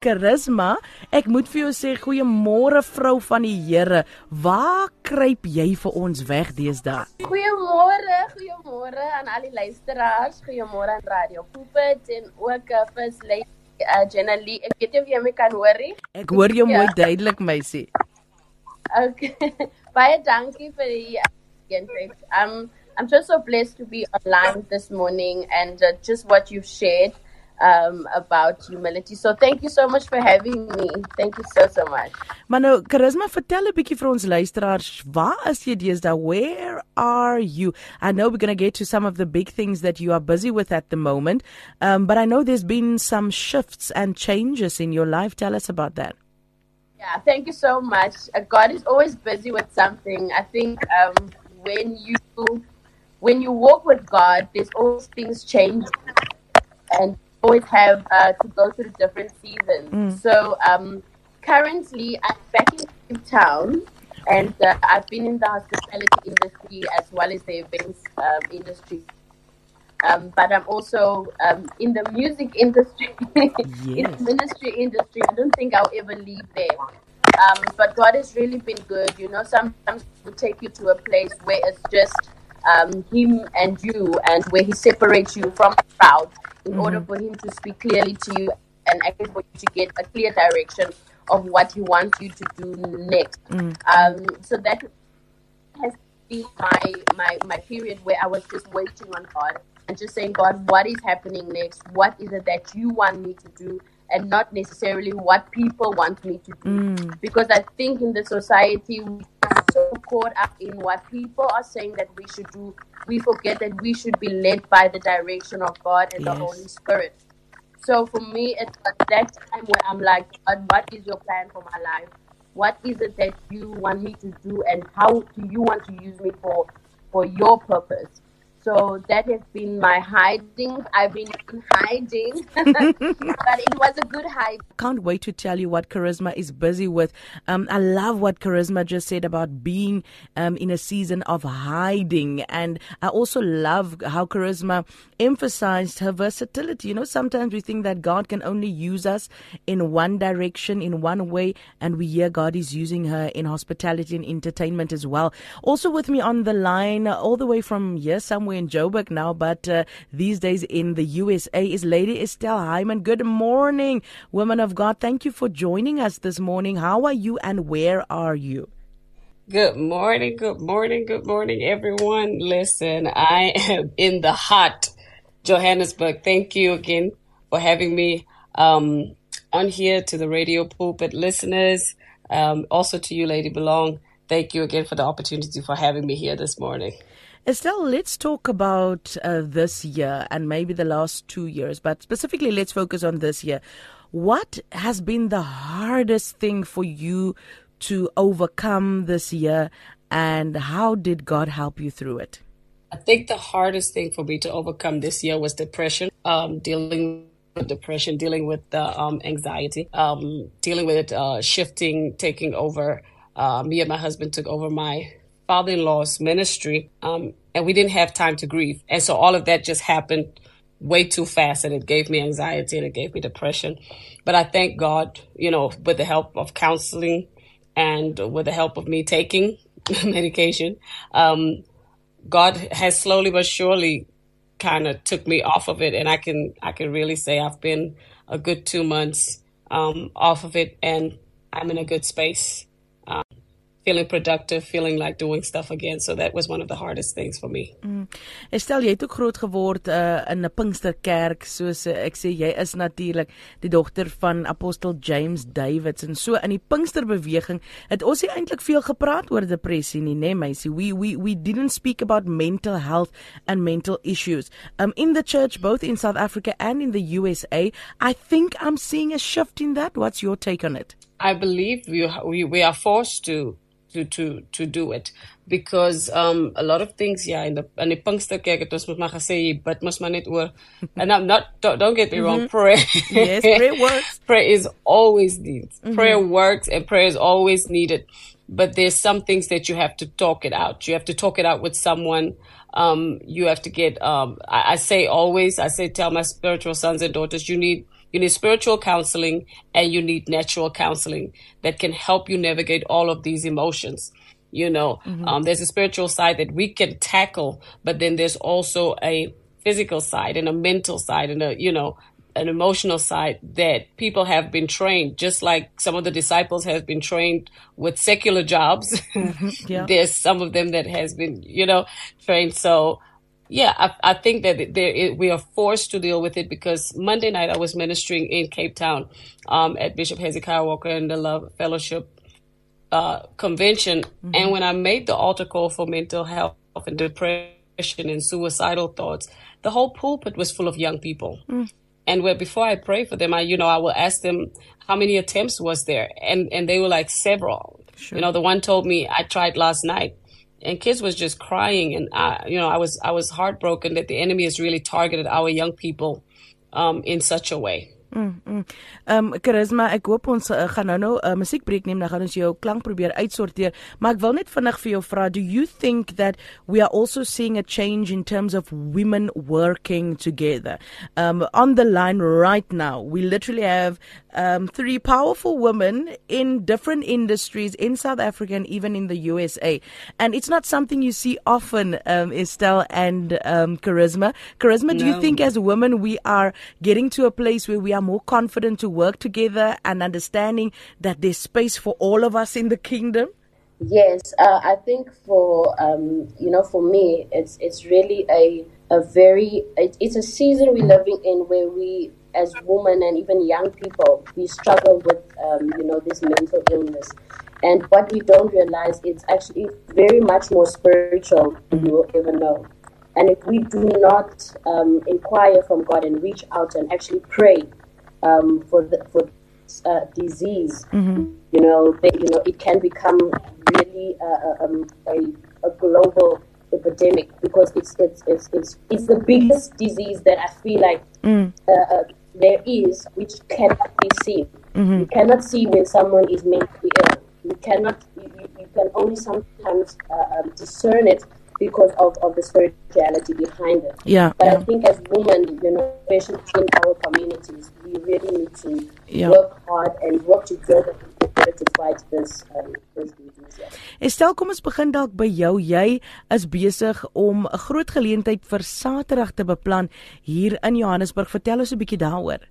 Charisma. Ek moet vir jou sê goeiemôre vrou van die Here. Waar kruip jy vir ons weg deesdae? Goeiemôre, goeiemôre aan al die luisteraars. Goeiemôre aan Radio Pulpit en ook uh, vir Lady uh, Jenna Lee. Ek weet nie of jy my kan hoor nie. Ek hoor jou ja. mooi duidelik, meisie. Okay. Baie dankie vir die uh, um I'm just so blessed to be online this morning and uh, just what you've shared. Um, about humility. So thank you so much for having me. Thank you so so much. Maar nou, Charisma, vertel 'n bietjie vir ons luisteraars, waar is jy deesdae? Where are you? I know we're going to get to some of the big things that you are busy with at the moment. Um, but I know there's been some shifts and changes in your life. Tell us about that. Yeah, thank you so much. Uh, God is always busy with something. I think um, when you when you walk with God, there's always things change and always have uh, to go through different seasons. Mm. So um, currently, I'm back in Town, and uh, I've been in the hospitality industry as well as the events um, industry. Um, but I'm also um, in the music industry, yes. in the ministry industry. I don't think I'll ever leave there. Um, but God has really been good. You know, sometimes He take you to a place where it's just um, Him and you, and where He separates you from the crowd in mm-hmm. order for him to speak clearly to you and actually for you to get a clear direction of what he wants you to do next. Mm. Um, so that has been my, my my period where I was just waiting on God and just saying, God, what is happening next? What is it that you want me to do? And not necessarily what people want me to do. Mm. Because I think in the society we are so caught up in what people are saying that we should do we forget that we should be led by the direction of God and yes. the Holy Spirit. So for me, it's at that time where I'm like, God, what is your plan for my life? What is it that you want me to do, and how do you want to use me for for your purpose? So that has been my hiding. I've been hiding, but it was a good hide. Can't wait to tell you what Charisma is busy with. Um, I love what Charisma just said about being um, in a season of hiding. And I also love how Charisma emphasized her versatility. You know, sometimes we think that God can only use us in one direction, in one way, and we hear God is using her in hospitality and entertainment as well. Also with me on the line, all the way from here, somewhere somewhere in Joburg now, but uh, these days in the USA is Lady Estelle Hyman. Good morning, woman of God. Thank you for joining us this morning. How are you and where are you? Good morning, good morning, good morning, everyone. Listen, I am in the hot Johannesburg. Thank you again for having me um, on here to the radio pulpit listeners. Um, also to you, Lady Belong. Thank you again for the opportunity for having me here this morning. Estelle, let's talk about uh, this year and maybe the last two years, but specifically, let's focus on this year. What has been the hardest thing for you to overcome this year, and how did God help you through it? I think the hardest thing for me to overcome this year was depression, um, dealing with depression, dealing with the um, anxiety, um, dealing with it uh, shifting, taking over. Uh, me and my husband took over my father in law's ministry, um, and we didn't have time to grieve. And so all of that just happened way too fast, and it gave me anxiety and it gave me depression. But I thank God, you know, with the help of counseling and with the help of me taking medication, um, God has slowly but surely kind of took me off of it, and I can I can really say I've been a good two months um, off of it, and I'm in a good space. Um, feeling productive, feeling like doing stuff again. So that was one of the hardest things for me. Mm. Estel, jy het ook groot geword uh, in 'n Pinksterkerk, soos uh, ek sê jy is natuurlik die dogter van apostel James Davids en so in die Pinksterbeweging het ons nie eintlik veel gepraat oor depressie nie, né, nee, meisie? We we we didn't speak about mental health and mental issues. Um in the church both in South Africa and in the USA, I think I'm seeing a shift in that. What's your take on it? I believe we we, we are forced to to to to do it because um a lot of things yeah in the in the Pinksterkerk het ons moet maar gesê but must maar net oor. And I'm not don't, don't get me mm-hmm. wrong prayer yes prayer works. Prayer is always needed mm-hmm. prayer works and prayer is always needed but there's some things that you have to talk it out. You have to talk it out with someone. Um you have to get um I, I say always I say tell my spiritual sons and daughters you need You need spiritual counseling and you need natural counseling that can help you navigate all of these emotions. You know, mm-hmm. um, there's a spiritual side that we can tackle, but then there's also a physical side and a mental side and a, you know, an emotional side that people have been trained, just like some of the disciples have been trained with secular jobs. Mm-hmm. Yeah. There's some of them that has been, you know, trained. So yeah, I, I think that there, it, we are forced to deal with it because Monday night I was ministering in Cape Town um, at Bishop Hezekiah Walker and the Love Fellowship uh, convention. Mm-hmm. And when I made the altar call for mental health and depression and suicidal thoughts, the whole pulpit was full of young people. Mm. And where before I pray for them, I, you know, I will ask them how many attempts was there, and and they were like several. Sure. You know, the one told me I tried last night, and kids was just crying, and I, you know, I was I was heartbroken that the enemy has really targeted our young people um, in such a way. Mm. mm. Ehm um, Charisma, ek hoop ons uh, gaan nou nou 'n uh, musiekbreek neem, dan gaan ons jou klank probeer uitsorteer. Maar ek wil net vinnig vir jou vra, do you think that we are also seeing a change in terms of women working together? Um on the line right now, we literally have um, three powerful women in different industries in South Africa and even in the USA. And it's not something you see often, um, Estelle and um, Charisma. Charisma, no. do you think as women we are getting to a place where we are more confident to work together and understanding that there's space for all of us in the kingdom? Yes, uh, I think for um, you know for me it's it's really a a very it, it's a season we're living in where we as women and even young people, we struggle with, um, you know, this mental illness. And what we don't realize is actually very much more spiritual than you will ever know. And if we do not um, inquire from God and reach out and actually pray um, for the, for uh, disease, mm-hmm. you know, they, you know, it can become really uh, um, a, a global epidemic because it's it's it's it's, it's the biggest disease that I feel like mm. uh, uh there is which cannot be seen. Mm-hmm. You cannot see when someone is mentally ill. You cannot. You, you can only sometimes uh, um, discern it because of, of the spirituality behind it. Yeah. But yeah. I think as women, you know, especially in our communities, we really need to yeah. work hard and work together to fight this um, this disease. Yeah. Estel, kom ons begin dalk by jou. Jy is besig om 'n groot geleentheid vir Saterdag te beplan hier in Johannesburg. Vertel ons 'n bietjie daaroor.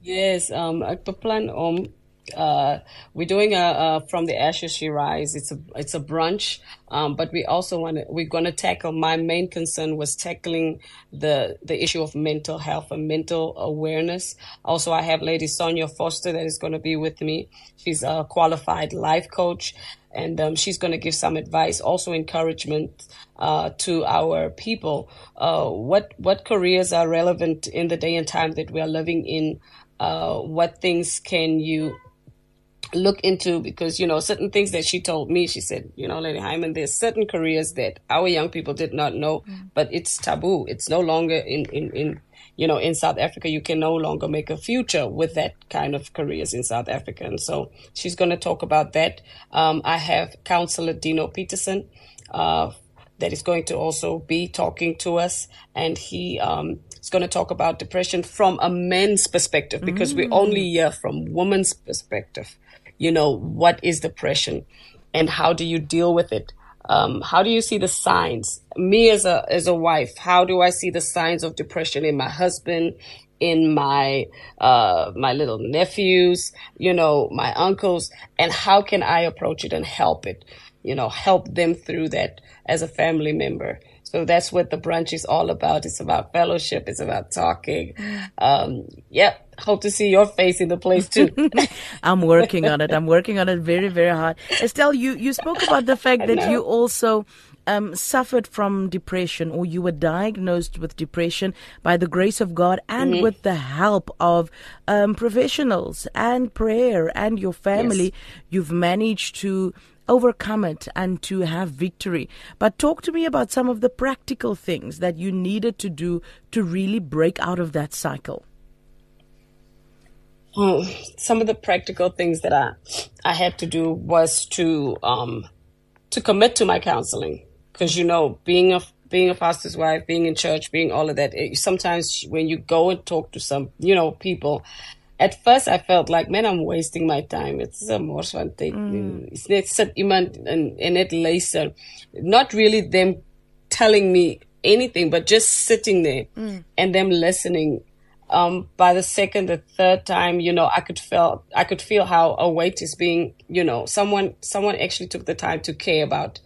Yes, um ek beplan om uh, we're doing a, a, from the ashes she rise. It's a it's a brunch, um, but we also want to we're going to tackle. My main concern was tackling the the issue of mental health and mental awareness. Also, I have Lady Sonia Foster that is going to be with me. She's a qualified life coach, and um, she's going to give some advice, also encouragement uh, to our people. Uh, what what careers are relevant in the day and time that we are living in? Uh, what things can you look into because you know certain things that she told me she said you know lady hyman there's certain careers that our young people did not know mm. but it's taboo. It's no longer in, in in you know in south africa. You can no longer make a future with that kind of careers in south africa. And so she's going to talk about that. Um, i have counselor dino peterson uh, that is going to also be talking to us. And he um, is going to talk about depression from a man's perspective because mm. we only hear from women's perspective you know, what is depression and how do you deal with it? Um, how do you see the signs? Me as a as a wife, how do I see the signs of depression in my husband, in my uh, my little nephews, you know, my uncles, and how can I approach it and help it? You know, help them through that as a family member. So that's what the brunch is all about. It's about fellowship. It's about talking. Um, yep. Hope to see your face in the place too. I'm working on it. I'm working on it very, very hard. Estelle, you, you spoke about the fact that you also um, suffered from depression or you were diagnosed with depression by the grace of God and mm-hmm. with the help of um, professionals and prayer and your family, yes. you've managed to overcome it and to have victory. But talk to me about some of the practical things that you needed to do to really break out of that cycle. Oh, some of the practical things that I I had to do was to um to commit to my counseling because you know being a being a pastor's wife, being in church, being all of that. It, sometimes when you go and talk to some, you know, people, at first I felt like, man, I'm wasting my time. It's a more fun thing. Mm. Mm, it's net sit iemand en en net luister. Not really them telling me anything, but just sitting there mm. and them listening. Um, by the second or third time, you know, I could feel I could feel how a weight is being, you know, someone someone actually took the time to care about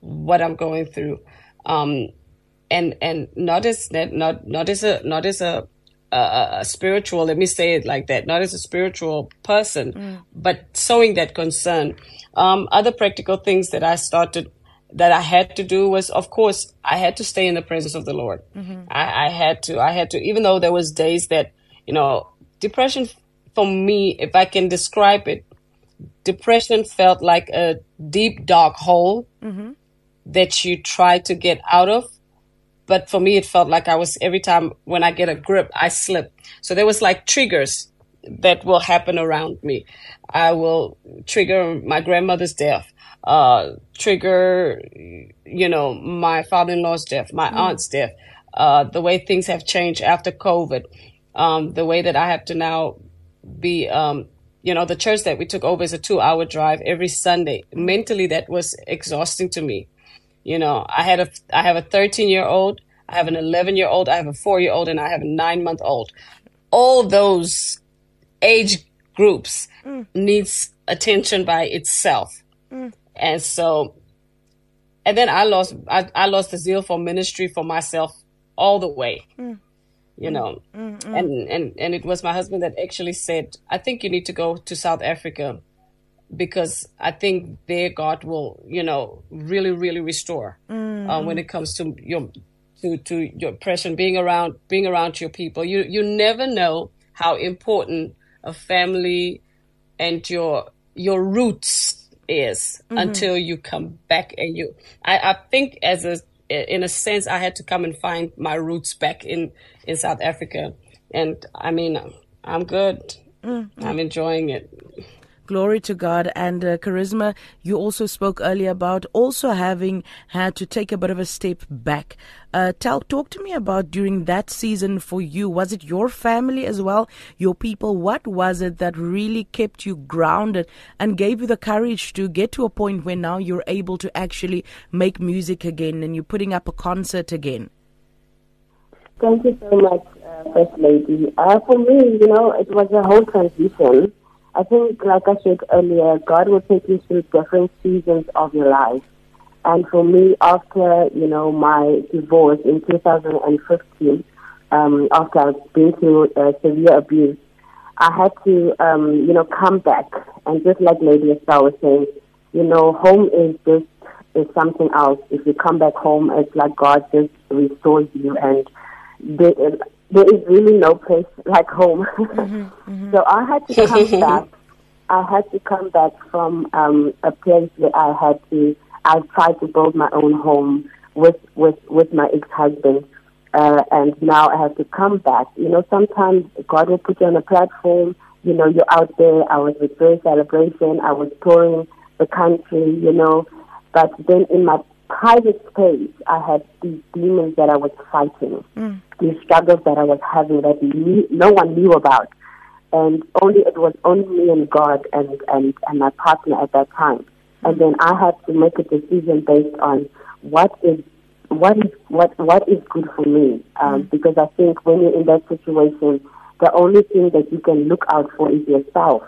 what I'm going through. Um, and and not as not not as a not as a, a, a spiritual. Let me say it like that. Not as a spiritual person, but showing that concern. Um, other practical things that I started that I had to do was, of course, I had to stay in the presence of the Lord. Mm-hmm. I, I had to. I had to. Even though there was days that you know, depression for me, if I can describe it, depression felt like a deep dark hole mm-hmm. that you try to get out of. But for me, it felt like I was every time when I get a grip, I slip. So there was like triggers that will happen around me. I will trigger my grandmother's death, uh, trigger, you know, my father-in-law's death, my aunt's death, uh, the way things have changed after COVID, um, the way that I have to now be, um, you know, the church that we took over is a two hour drive every Sunday. Mentally, that was exhausting to me. You know, I had a, I have a 13 year old, I have an 11 year old, I have a four year old, and I have a nine month old. All those age groups needs attention by itself. And so, and then I lost, I, I lost the zeal for ministry for myself all the way mm. you know. Mm, mm, and and and it was my husband that actually said i think you need to go to south africa because i think there god will you know really really restore uh, mm-hmm. when it comes to your to to your oppression being around being around your people. You you never know how important a family and your your roots is mm-hmm. until you come back and you I, I think as a in a sense I had to come and find my roots back in in South Africa. And I mean I'm good. Mm-hmm. I'm enjoying it Glory to God. And uh, Charisma, you also spoke earlier about also having had to take a bit of a step back. Uh, tell, talk to me about during that season for you. Was it your family as well, your people? What was it that really kept you grounded and gave you the courage to get to a point where now you're able to actually make music again and you're putting up a concert again? Thank you so much, uh, First Lady. Uh, for me, you know, it was a whole transition. I think, like I said earlier, God will take you through different seasons of your life. And for me, after, you know, my divorce in 2015, um, after I've been through uh, severe abuse, I had to, um, you know, come back. And just like Lady Estelle was saying, you know, home is just is something else. If you come back home, it's like God just restores you, and there, there is really no place like home. So I had to come back. I had to come back from um, a place where I had to. I tried to build my own home with with with my ex-husband, uh, and now I have to come back. You know, sometimes God will put you on a platform. You know, you're out there. I was with Joy Celebration. I was touring the country. You know, but then in my private space, I had these demons that I was fighting, these struggles that I was having that me, no one knew about, and only it was only me and God and and and my partner at that time. And then I had to make a decision based on what is what is what what is good for me. Um, Because I think when you're in that situation, the only thing that you can look out for is yourself.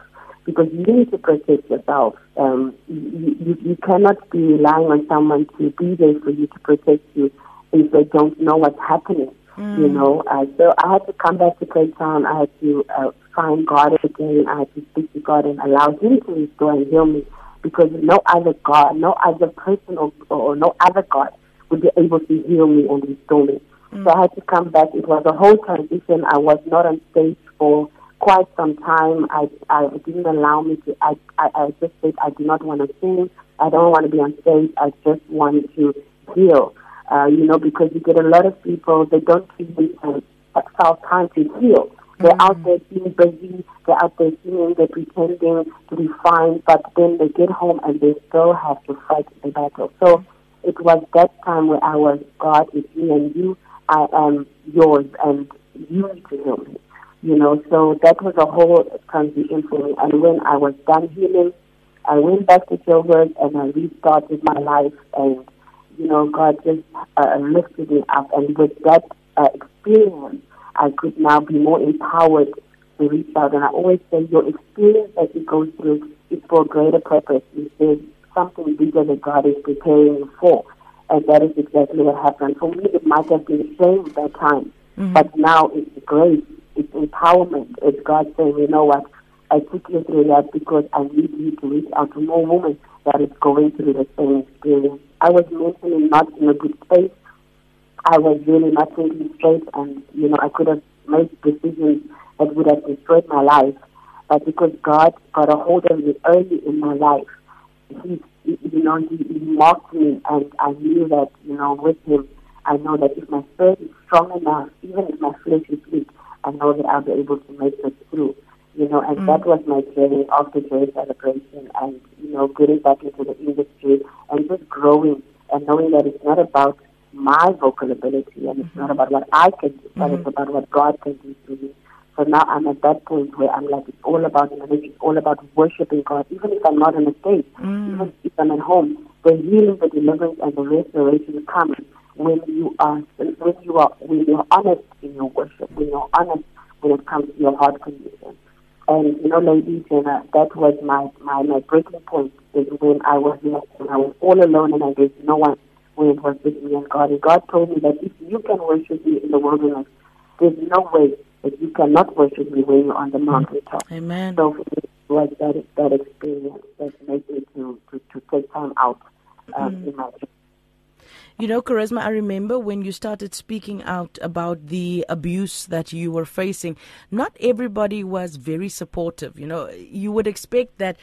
Because you need to protect yourself. Um, you, you, you cannot be relying on someone to be there for you to protect you if they don't know what's happening. You know, uh, so I had to come back to Cape Town. I had to uh, find God again. I had to speak to God and allow Him to restore and heal me because no other God, no other person or, or no other God would be able to heal me and restore me. So I had to come back. It was a whole transition. I was not on stage for quite some time. I, I didn't allow me to, I, I, I just said I do not want to sing. I don't want to be on stage. I just want to heal. Uh, you know, because you get a lot of people, they don't even uh, self time to heal. They're out there being busy, they're out there singing, they're pretending to be fine, but then they get home and they still have to fight the battle. So it was that time where I was, God is me and you, I am yours, and you need to heal me. You know, so that was a whole transition for me. And when I was done healing, I went back to Joburg and I restarted my life. And, you know, God just uh, lifted me up. And with that uh, experience, I could now be more empowered to reach out. And I always say, your experience that you go through is for a greater purpose. There's something bigger that God is preparing you for. And that is exactly what happened. For me, it might have been shame at that time, mm-hmm. but now it's grace, it's empowerment. It's God saying, you know what, I took you through that because I need you to reach out to more women that is going through the same experience. I was mentally not in a good space. I was really not thinking straight, and you know I could have made decisions that would have destroyed my life. But because God got a hold of me early in my life, He, you know, He, he marked me, and I knew that you know with Him, I know that if my spirit is strong enough, even if my flesh is weak, I know that I'll be able to make it through. You know, and mm. that was my journey of the joy celebration, and you know, getting back into the industry and just growing and knowing that it's not about my vocal ability and it's mm-hmm. not about what I can do, but mm-hmm. it's about what God can do through me. So now I'm at that point where I'm like, it's all about marriage, it's all about worshiping God, even if I'm not on the stage, mm. even if I'm at home. The healing, the deliverance, and the restoration comes when you are when you are when you're honest in your worship, when you're honest when it comes to your heart. And you know, ladies, and uh, that was my, my my breaking point is when I was lost and I was all alone and I there's no one when it was with me and God. And God told me that if you can worship me in the wilderness, there's no way that you cannot worship me when you're on the mountaintop. Amen. So it was that that experience that made me to, to, to take time out um, mm. in my you know, Charisma, I remember when you started speaking out about the abuse that you were facing, not everybody was very supportive. You know, you would expect that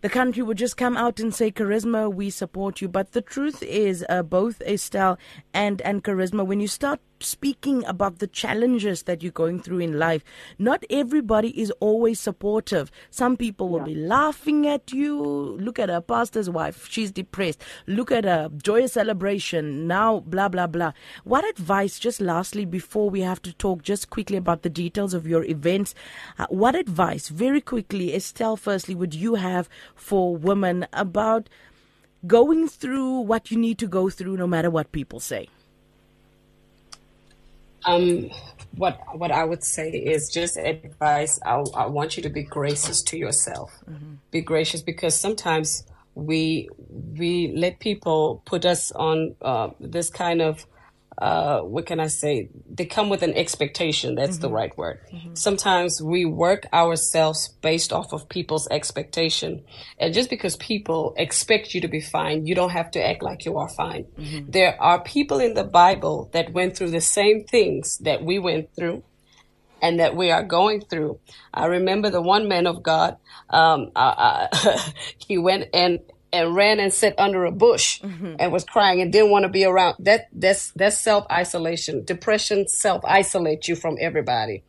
the country would just come out and say, Charisma, we support you. But the truth is, uh, both Estelle and, and Charisma, when you start speaking about the challenges that you're going through in life, not everybody is always supportive. Some people will yeah. be laughing at you. Look at her pastor's wife. She's depressed. Look at her joyous celebration. Now, blah, blah, blah. What advice, just lastly, before we have to talk just quickly about the details of your events, uh, what advice, very quickly, Estelle, firstly, would you have for women about going through what you need to go through no matter what people say? Um, what what I would say is just advice. I, I want you to be gracious to yourself. Mm-hmm. Be gracious because sometimes we we let people put us on uh, this kind of uh, what can I say? They come with an expectation. That's mm-hmm. the right word. Mm-hmm. Sometimes we work ourselves based off of people's expectation. And just because people expect you to be fine, you don't have to act like you are fine. Mm-hmm. There are people in the Bible that went through the same things that we went through and that we are going through. I remember the one man of God, um, uh, uh, he went and and ran and sat under a bush mm-hmm. and was crying and didn't want to be around that that's that's self isolation depression self isolates you from everybody.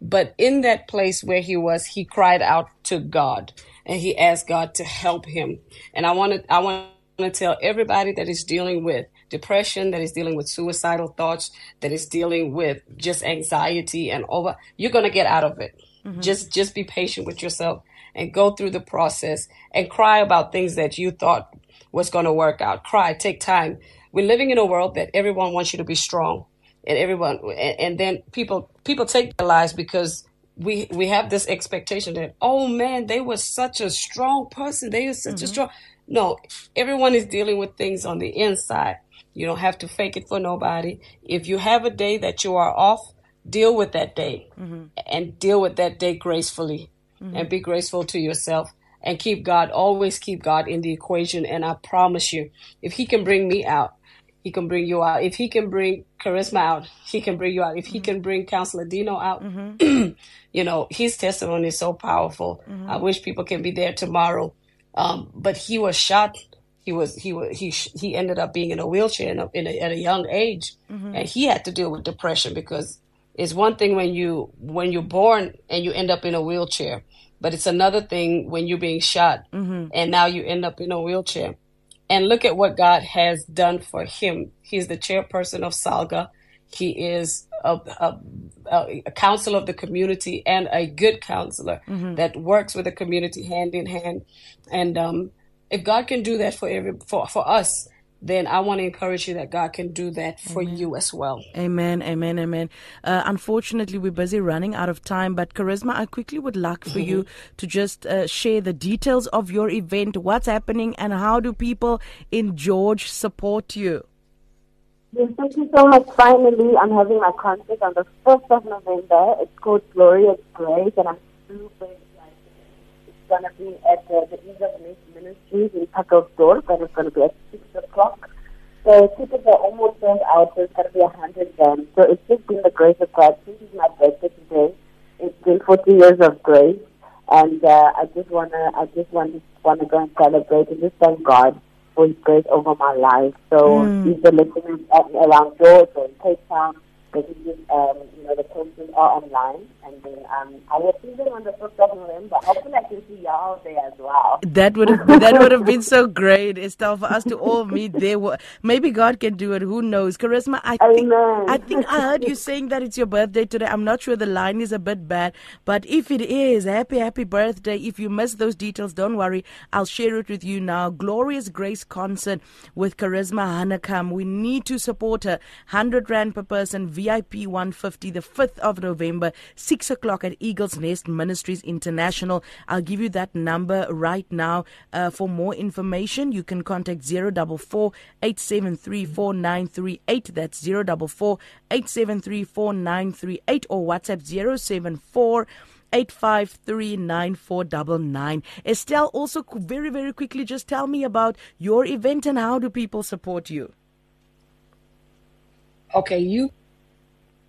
But in that place where he was he cried out to god and he asked god to help him. And i want to i want to tell everybody that is dealing with depression that is dealing with suicidal thoughts that is dealing with just anxiety and over you're going to get out of it. Mm-hmm. just just be patient with yourself and go through the process and cry about things that you thought was going to work out. Cry, take time. We're living in a world that everyone wants you to be strong and everyone, and, and then people, people take their lives because we, we have this expectation that, oh man, they were such a strong person. They were such mm-hmm. a strong. No, everyone is dealing with things on the inside. You don't have to fake it for nobody. If you have a day that you are off, deal with that day mm-hmm. and deal with that day gracefully mm-hmm. and be graceful to yourself and keep God, always keep God in the equation. And I promise you, if He can bring me out, He can bring you out. If He can bring Charisma out, He can bring you out. If He mm-hmm. can bring Counselor Dino out, mm-hmm. you know, His testimony is so powerful. Mm-hmm. I wish people can be there tomorrow. Um, but He was shot. He was he was he he ended up being in a wheelchair in a, in a, at a young age, mm-hmm. and he had to deal with depression because it's one thing when you when you're born and you end up in a wheelchair but it's another thing when you're being shot mm-hmm. and now you end up in a wheelchair and look at what God has done for him. He's the chairperson of Salga. He is a, a, a, counselor of the community and a good counselor mm-hmm. that works with the community hand in hand. And um, if God can do that for every for, for us, then I want to encourage you that God can do that for amen. you as well. Amen, amen, amen. Uh, unfortunately, we're busy running out of time, but Charisma, I quickly would like for you to just uh, share the details of your event, what's happening, and how do people in George support you? Yes, thank you so much. Finally, I'm having my concert on the 1st of November. It's called Glorious Grace, and I'm super excited. It's going to be at uh, the Ease of Ministries in Pacaltsdorp, and it's going to be at 6 o'clock. So tickets are almost sold out, so it's going to be a 100 rand. So it's just been the grace of God. This is my birthday today. It's been 40 years of grace, and uh, I just want to, I just want to, want to go and celebrate and just thank God for His grace over my life. So mm. if the listeners around George or in Cape Town, they can just, um, you know, the courses are online. And then um, I will see them on the 1st of November. Hopefully I can see y'all there as well. That would have, that would have been so great, Estelle, for us to all meet there. Maybe God can do it. Who knows? Charisma, I think, I think I heard you saying that it's your birthday today. I'm not sure the line is a bit bad, but if it is, happy, happy birthday. If you missed those details, don't worry. I'll share it with you now. Glorious Grace concert with Charisma Hanekam. We need to support her. 100 Rand per person VIP 150, the 5th of November, 6 o'clock at Eagles Nest Ministries International. I'll give you that number right now. Uh, for more information, you can contact 044 873 4938. That's 044 873 4938 or WhatsApp 074 8539499. Estelle, also very, very quickly, just tell me about your event and how do people support you? Okay, you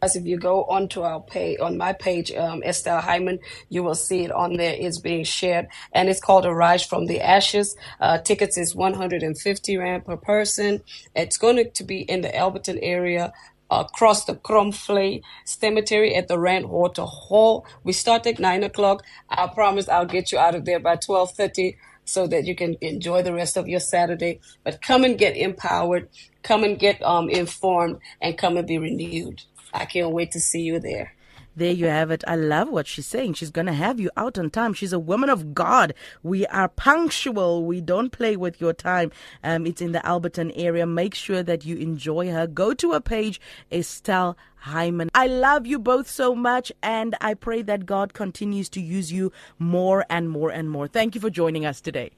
as if you go onto our page, on my page, um, Estelle Hyman, you will see it on there. It's being shared and it's called Arise from the Ashes. Uh, tickets is 150 Rand per person. It's going to be in the Alberton area across the Kromvlei Cemetery at the Randwater Hall. We start at nine o'clock. I promise I'll get you out of there by 1230 so that you can enjoy the rest of your Saturday. But come and get empowered, come and get um, informed, and come and be renewed. I can't wait to see you there. There you have it. I love what she's saying. She's going to have you out on time. She's a woman of God. We are punctual. We don't play with your time. Um, it's in the Alberton area. Make sure that you enjoy her. Go to her page, Estelle Hyman. I love you both so much, and I pray that God continues to use you more and more and more. Thank you for joining us today.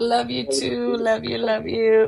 Love you too. Love you. Love you.